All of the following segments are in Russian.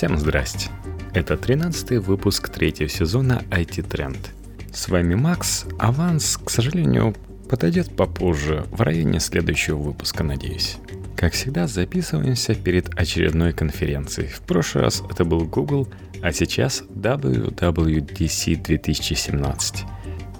Всем здрасте. Это 13 выпуск третьего сезона IT Trend. С вами Макс. Аванс, к сожалению, подойдет попозже, в районе следующего выпуска, надеюсь. Как всегда, записываемся перед очередной конференцией. В прошлый раз это был Google, а сейчас WWDC 2017.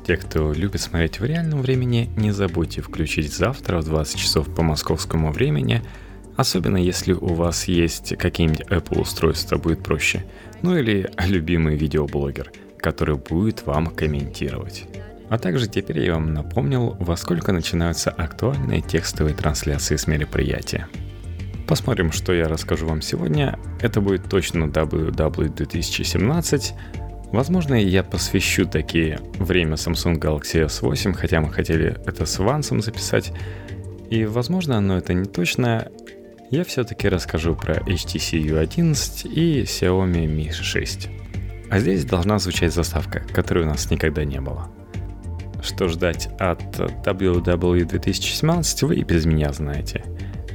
Те, кто любит смотреть в реальном времени, не забудьте включить завтра в 20 часов по московскому времени – Особенно если у вас есть какие-нибудь Apple устройства, будет проще. Ну или любимый видеоблогер, который будет вам комментировать. А также теперь я вам напомнил, во сколько начинаются актуальные текстовые трансляции с мероприятия. Посмотрим, что я расскажу вам сегодня. Это будет точно WW 2017. Возможно, я посвящу такие время Samsung Galaxy S8, хотя мы хотели это с Вансом записать. И, возможно, но это не точно, я все-таки расскажу про HTC U11 и Xiaomi Mi 6. А здесь должна звучать заставка, которой у нас никогда не было. Что ждать от WW 2017 вы и без меня знаете.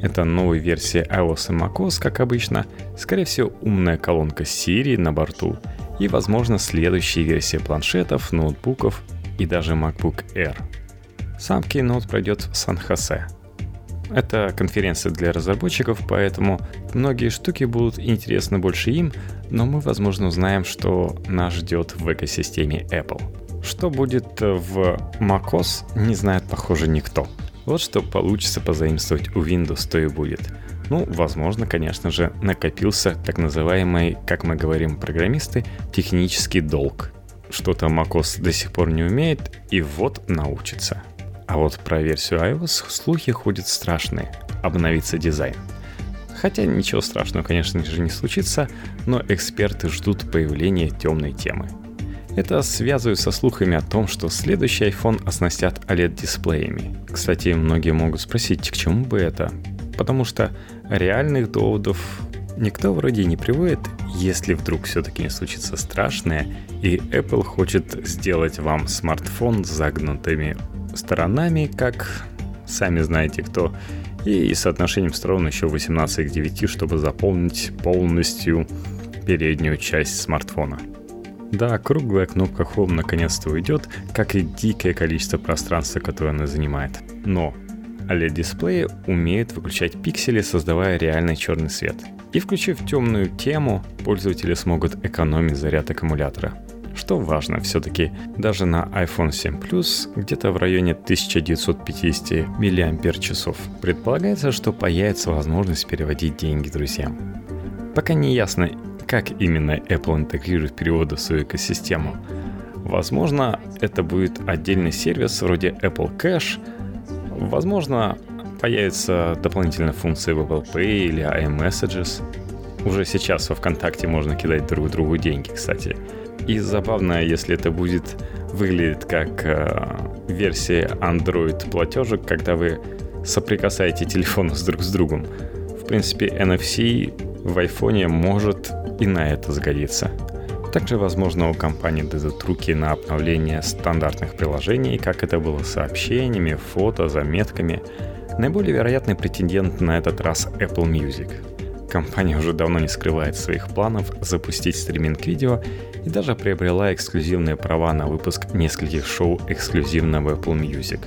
Это новая версия iOS и macOS, как обычно, скорее всего умная колонка Siri на борту и, возможно, следующая версия планшетов, ноутбуков и даже MacBook Air. Сам Keynote пройдет в Сан-Хосе, это конференция для разработчиков, поэтому многие штуки будут интересны больше им, но мы, возможно, узнаем, что нас ждет в экосистеме Apple. Что будет в macOS, не знает, похоже, никто. Вот что получится позаимствовать у Windows, то и будет. Ну, возможно, конечно же, накопился так называемый, как мы говорим программисты, технический долг. Что-то macOS до сих пор не умеет, и вот научится. А вот про версию iOS слухи ходят страшные. Обновится дизайн. Хотя ничего страшного, конечно же, не случится, но эксперты ждут появления темной темы. Это связывают со слухами о том, что следующий iPhone оснастят OLED-дисплеями. Кстати, многие могут спросить, к чему бы это? Потому что реальных доводов никто вроде не приводит, если вдруг все-таки не случится страшное, и Apple хочет сделать вам смартфон с загнутыми сторонами, как сами знаете кто, и соотношением сторон еще 18 к 9, чтобы заполнить полностью переднюю часть смартфона. Да, круглая кнопка Home наконец-то уйдет, как и дикое количество пространства, которое она занимает. Но OLED-дисплеи умеют выключать пиксели, создавая реальный черный свет. И включив темную тему, пользователи смогут экономить заряд аккумулятора – что важно все-таки, даже на iPhone 7 Plus где-то в районе 1950 мАч предполагается, что появится возможность переводить деньги друзьям. Пока не ясно, как именно Apple интегрирует переводы в свою экосистему. Возможно, это будет отдельный сервис вроде Apple Cash. Возможно, появится дополнительная функция в Apple Pay или iMessages. Уже сейчас во ВКонтакте можно кидать друг другу деньги, кстати. И забавно, если это будет выглядит как э, версия Android платежек, когда вы соприкасаете телефоны с друг с другом. В принципе, NFC в iPhone может и на это сгодиться. Также, возможно, у компании дадут руки на обновление стандартных приложений, как это было с сообщениями, фото, заметками. Наиболее вероятный претендент на этот раз Apple Music – Компания уже давно не скрывает своих планов запустить стриминг видео и даже приобрела эксклюзивные права на выпуск нескольких шоу эксклюзивно в Apple Music.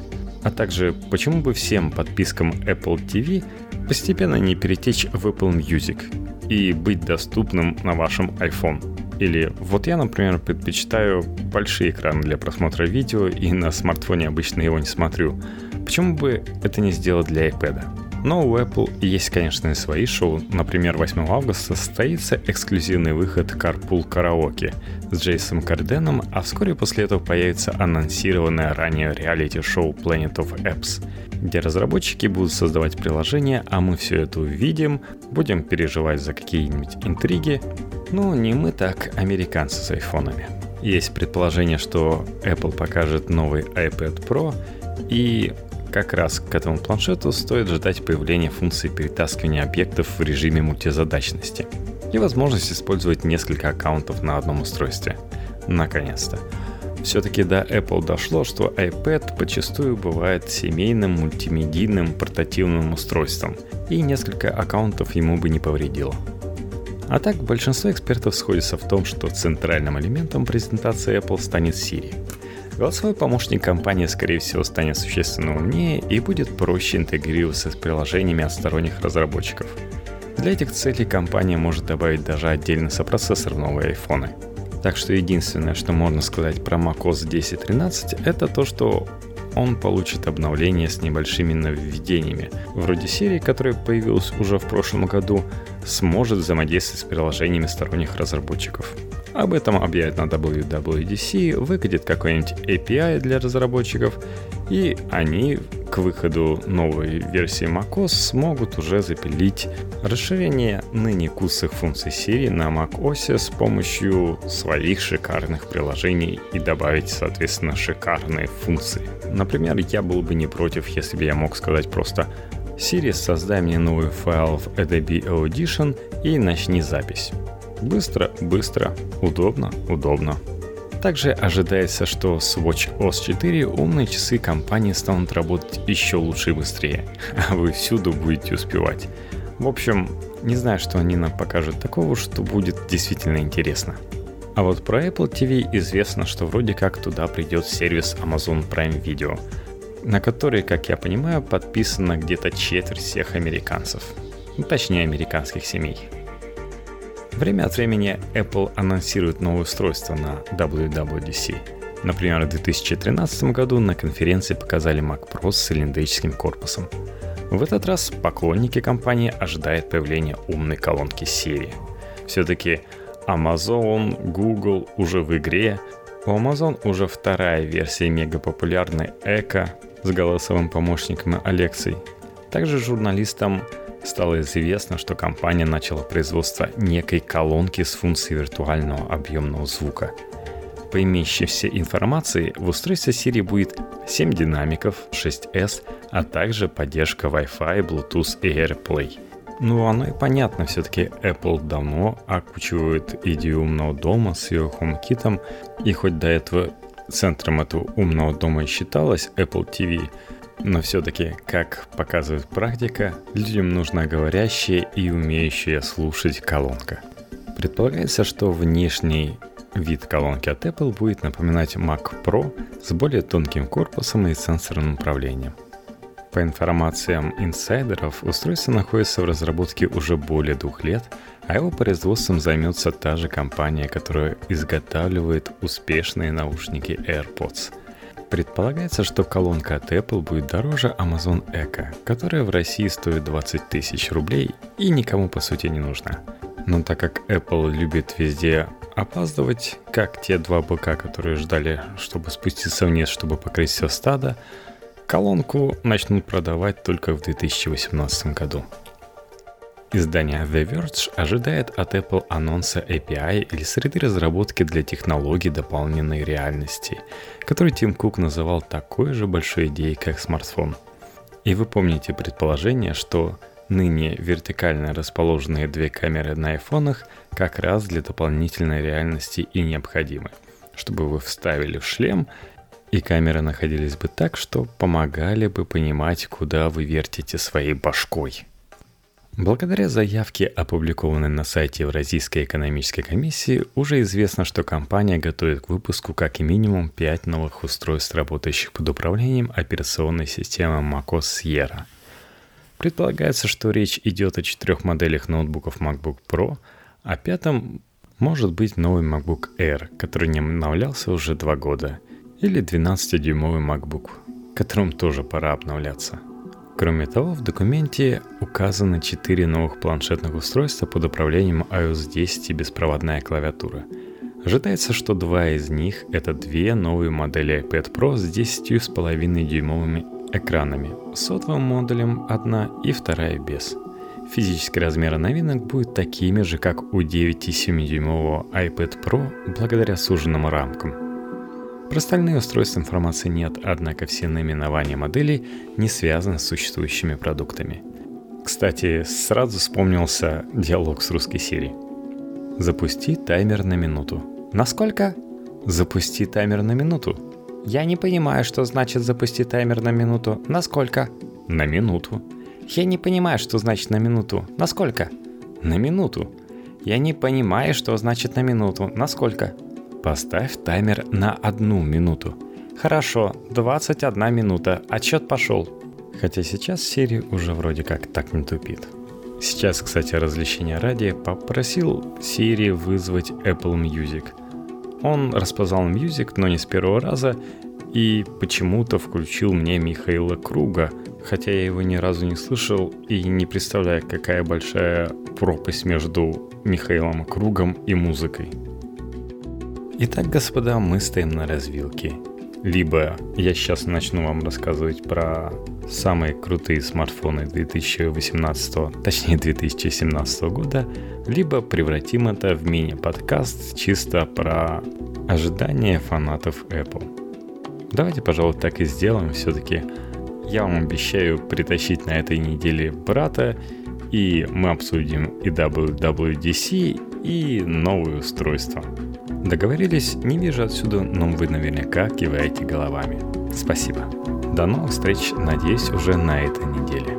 А также, почему бы всем подпискам Apple TV постепенно не перетечь в Apple Music и быть доступным на вашем iPhone. Или вот я, например, предпочитаю большие экраны для просмотра видео и на смартфоне обычно его не смотрю. Почему бы это не сделать для iPad? Но у Apple есть, конечно, и свои шоу. Например, 8 августа состоится эксклюзивный выход Carpool Karaoke с Джейсом Карденом, а вскоре после этого появится анонсированное ранее реалити-шоу Planet of Apps, где разработчики будут создавать приложения, а мы все это увидим, будем переживать за какие-нибудь интриги. Ну, не мы так, американцы с айфонами. Есть предположение, что Apple покажет новый iPad Pro, и как раз к этому планшету стоит ждать появления функции перетаскивания объектов в режиме мультизадачности и возможность использовать несколько аккаунтов на одном устройстве. Наконец-то. Все-таки до Apple дошло, что iPad почастую бывает семейным мультимедийным портативным устройством, и несколько аккаунтов ему бы не повредило. А так, большинство экспертов сходятся в том, что центральным элементом презентации Apple станет Siri. Голосовой помощник компании, скорее всего, станет существенно умнее и будет проще интегрироваться с приложениями от сторонних разработчиков. Для этих целей компания может добавить даже отдельный сопроцессор в новые iPhone. Так что единственное, что можно сказать про macOS 10.13, это то, что он получит обновление с небольшими нововведениями. Вроде серии, которая появилась уже в прошлом году, сможет взаимодействовать с приложениями сторонних разработчиков. Об этом объявят на WWDC, выкатит какой-нибудь API для разработчиков, и они к выходу новой версии macOS смогут уже запилить расширение ныне кусых функций Siri на macOS с помощью своих шикарных приложений и добавить, соответственно, шикарные функции. Например, я был бы не против, если бы я мог сказать просто Siri, создай мне новый файл в Adobe Audition и начни запись. Быстро, быстро, удобно, удобно. Также ожидается, что с WatchOS 4 умные часы компании станут работать еще лучше и быстрее, а вы всюду будете успевать. В общем, не знаю, что они нам покажут такого, что будет действительно интересно. А вот про Apple TV известно, что вроде как туда придет сервис Amazon Prime Video, на который, как я понимаю, подписано где-то четверть всех американцев. Ну, точнее, американских семей. Время от времени Apple анонсирует новые устройства на WWDC. Например, в 2013 году на конференции показали Mac Pro с цилиндрическим корпусом. В этот раз поклонники компании ожидают появления умной колонки Siri. Все-таки Amazon, Google уже в игре. У Amazon уже вторая версия мегапопулярной Echo с голосовым помощником Алексой. Также журналистам стало известно, что компания начала производство некой колонки с функцией виртуального объемного звука. По имеющейся информации, в устройстве Siri будет 7 динамиков, 6S, а также поддержка Wi-Fi, Bluetooth и AirPlay. Ну, оно и понятно, все-таки Apple давно окучивает идею умного дома с ее HomeKit, и хоть до этого центром этого умного дома и считалось Apple TV, но все-таки, как показывает практика, людям нужна говорящая и умеющая слушать колонка. Предполагается, что внешний вид колонки от Apple будет напоминать Mac Pro с более тонким корпусом и сенсорным управлением. По информациям инсайдеров, устройство находится в разработке уже более двух лет, а его производством займется та же компания, которая изготавливает успешные наушники AirPods – Предполагается, что колонка от Apple будет дороже Amazon Echo, которая в России стоит 20 тысяч рублей и никому по сути не нужна. Но так как Apple любит везде опаздывать, как те два быка, которые ждали, чтобы спуститься вниз, чтобы покрыть все стадо, колонку начнут продавать только в 2018 году. Издание The Verge ожидает от Apple анонса API или среды разработки для технологий дополненной реальности, который Тим Кук называл такой же большой идеей, как смартфон. И вы помните предположение, что ныне вертикально расположенные две камеры на айфонах как раз для дополнительной реальности и необходимы, чтобы вы вставили в шлем и камеры находились бы так, что помогали бы понимать, куда вы вертите своей башкой. Благодаря заявке, опубликованной на сайте Евразийской экономической комиссии, уже известно, что компания готовит к выпуску как минимум 5 новых устройств, работающих под управлением операционной системы macOS Sierra. Предполагается, что речь идет о четырех моделях ноутбуков MacBook Pro, а пятом может быть новый MacBook Air, который не обновлялся уже два года, или 12-дюймовый MacBook, которым тоже пора обновляться – Кроме того, в документе указаны 4 новых планшетных устройства под управлением iOS 10 и беспроводная клавиатура. Ожидается, что два из них — это две новые модели iPad Pro с 10,5 дюймовыми экранами, сотовым модулем одна и вторая без. Физические размеры новинок будут такими же, как у 9,7-дюймового iPad Pro благодаря суженным рамкам — про остальные устройства информации нет, однако все наименования моделей не связаны с существующими продуктами. Кстати, сразу вспомнился диалог с русской Сири. Запусти таймер на минуту. Насколько? Запусти таймер на минуту. Я не понимаю, что значит запусти таймер на минуту. Насколько? На минуту. Я не понимаю, что значит на минуту. Насколько? На минуту. Я не понимаю, что значит на минуту. На сколько? Поставь таймер на одну минуту. Хорошо, 21 минута. Отсчет пошел. Хотя сейчас Siri уже вроде как так не тупит. Сейчас, кстати, развлечения ради, попросил Siri вызвать Apple Music. Он распознал Music, но не с первого раза, и почему-то включил мне Михаила Круга, хотя я его ни разу не слышал и не представляю, какая большая пропасть между Михаилом Кругом и музыкой. Итак, господа, мы стоим на развилке. Либо я сейчас начну вам рассказывать про самые крутые смартфоны 2018, точнее 2017 года, либо превратим это в мини-подкаст чисто про ожидания фанатов Apple. Давайте, пожалуй, так и сделаем. Все-таки я вам обещаю притащить на этой неделе брата, и мы обсудим и WWDC, и новые устройства. Договорились? Не вижу отсюда, но вы наверняка киваете головами. Спасибо. До новых встреч, надеюсь, уже на этой неделе.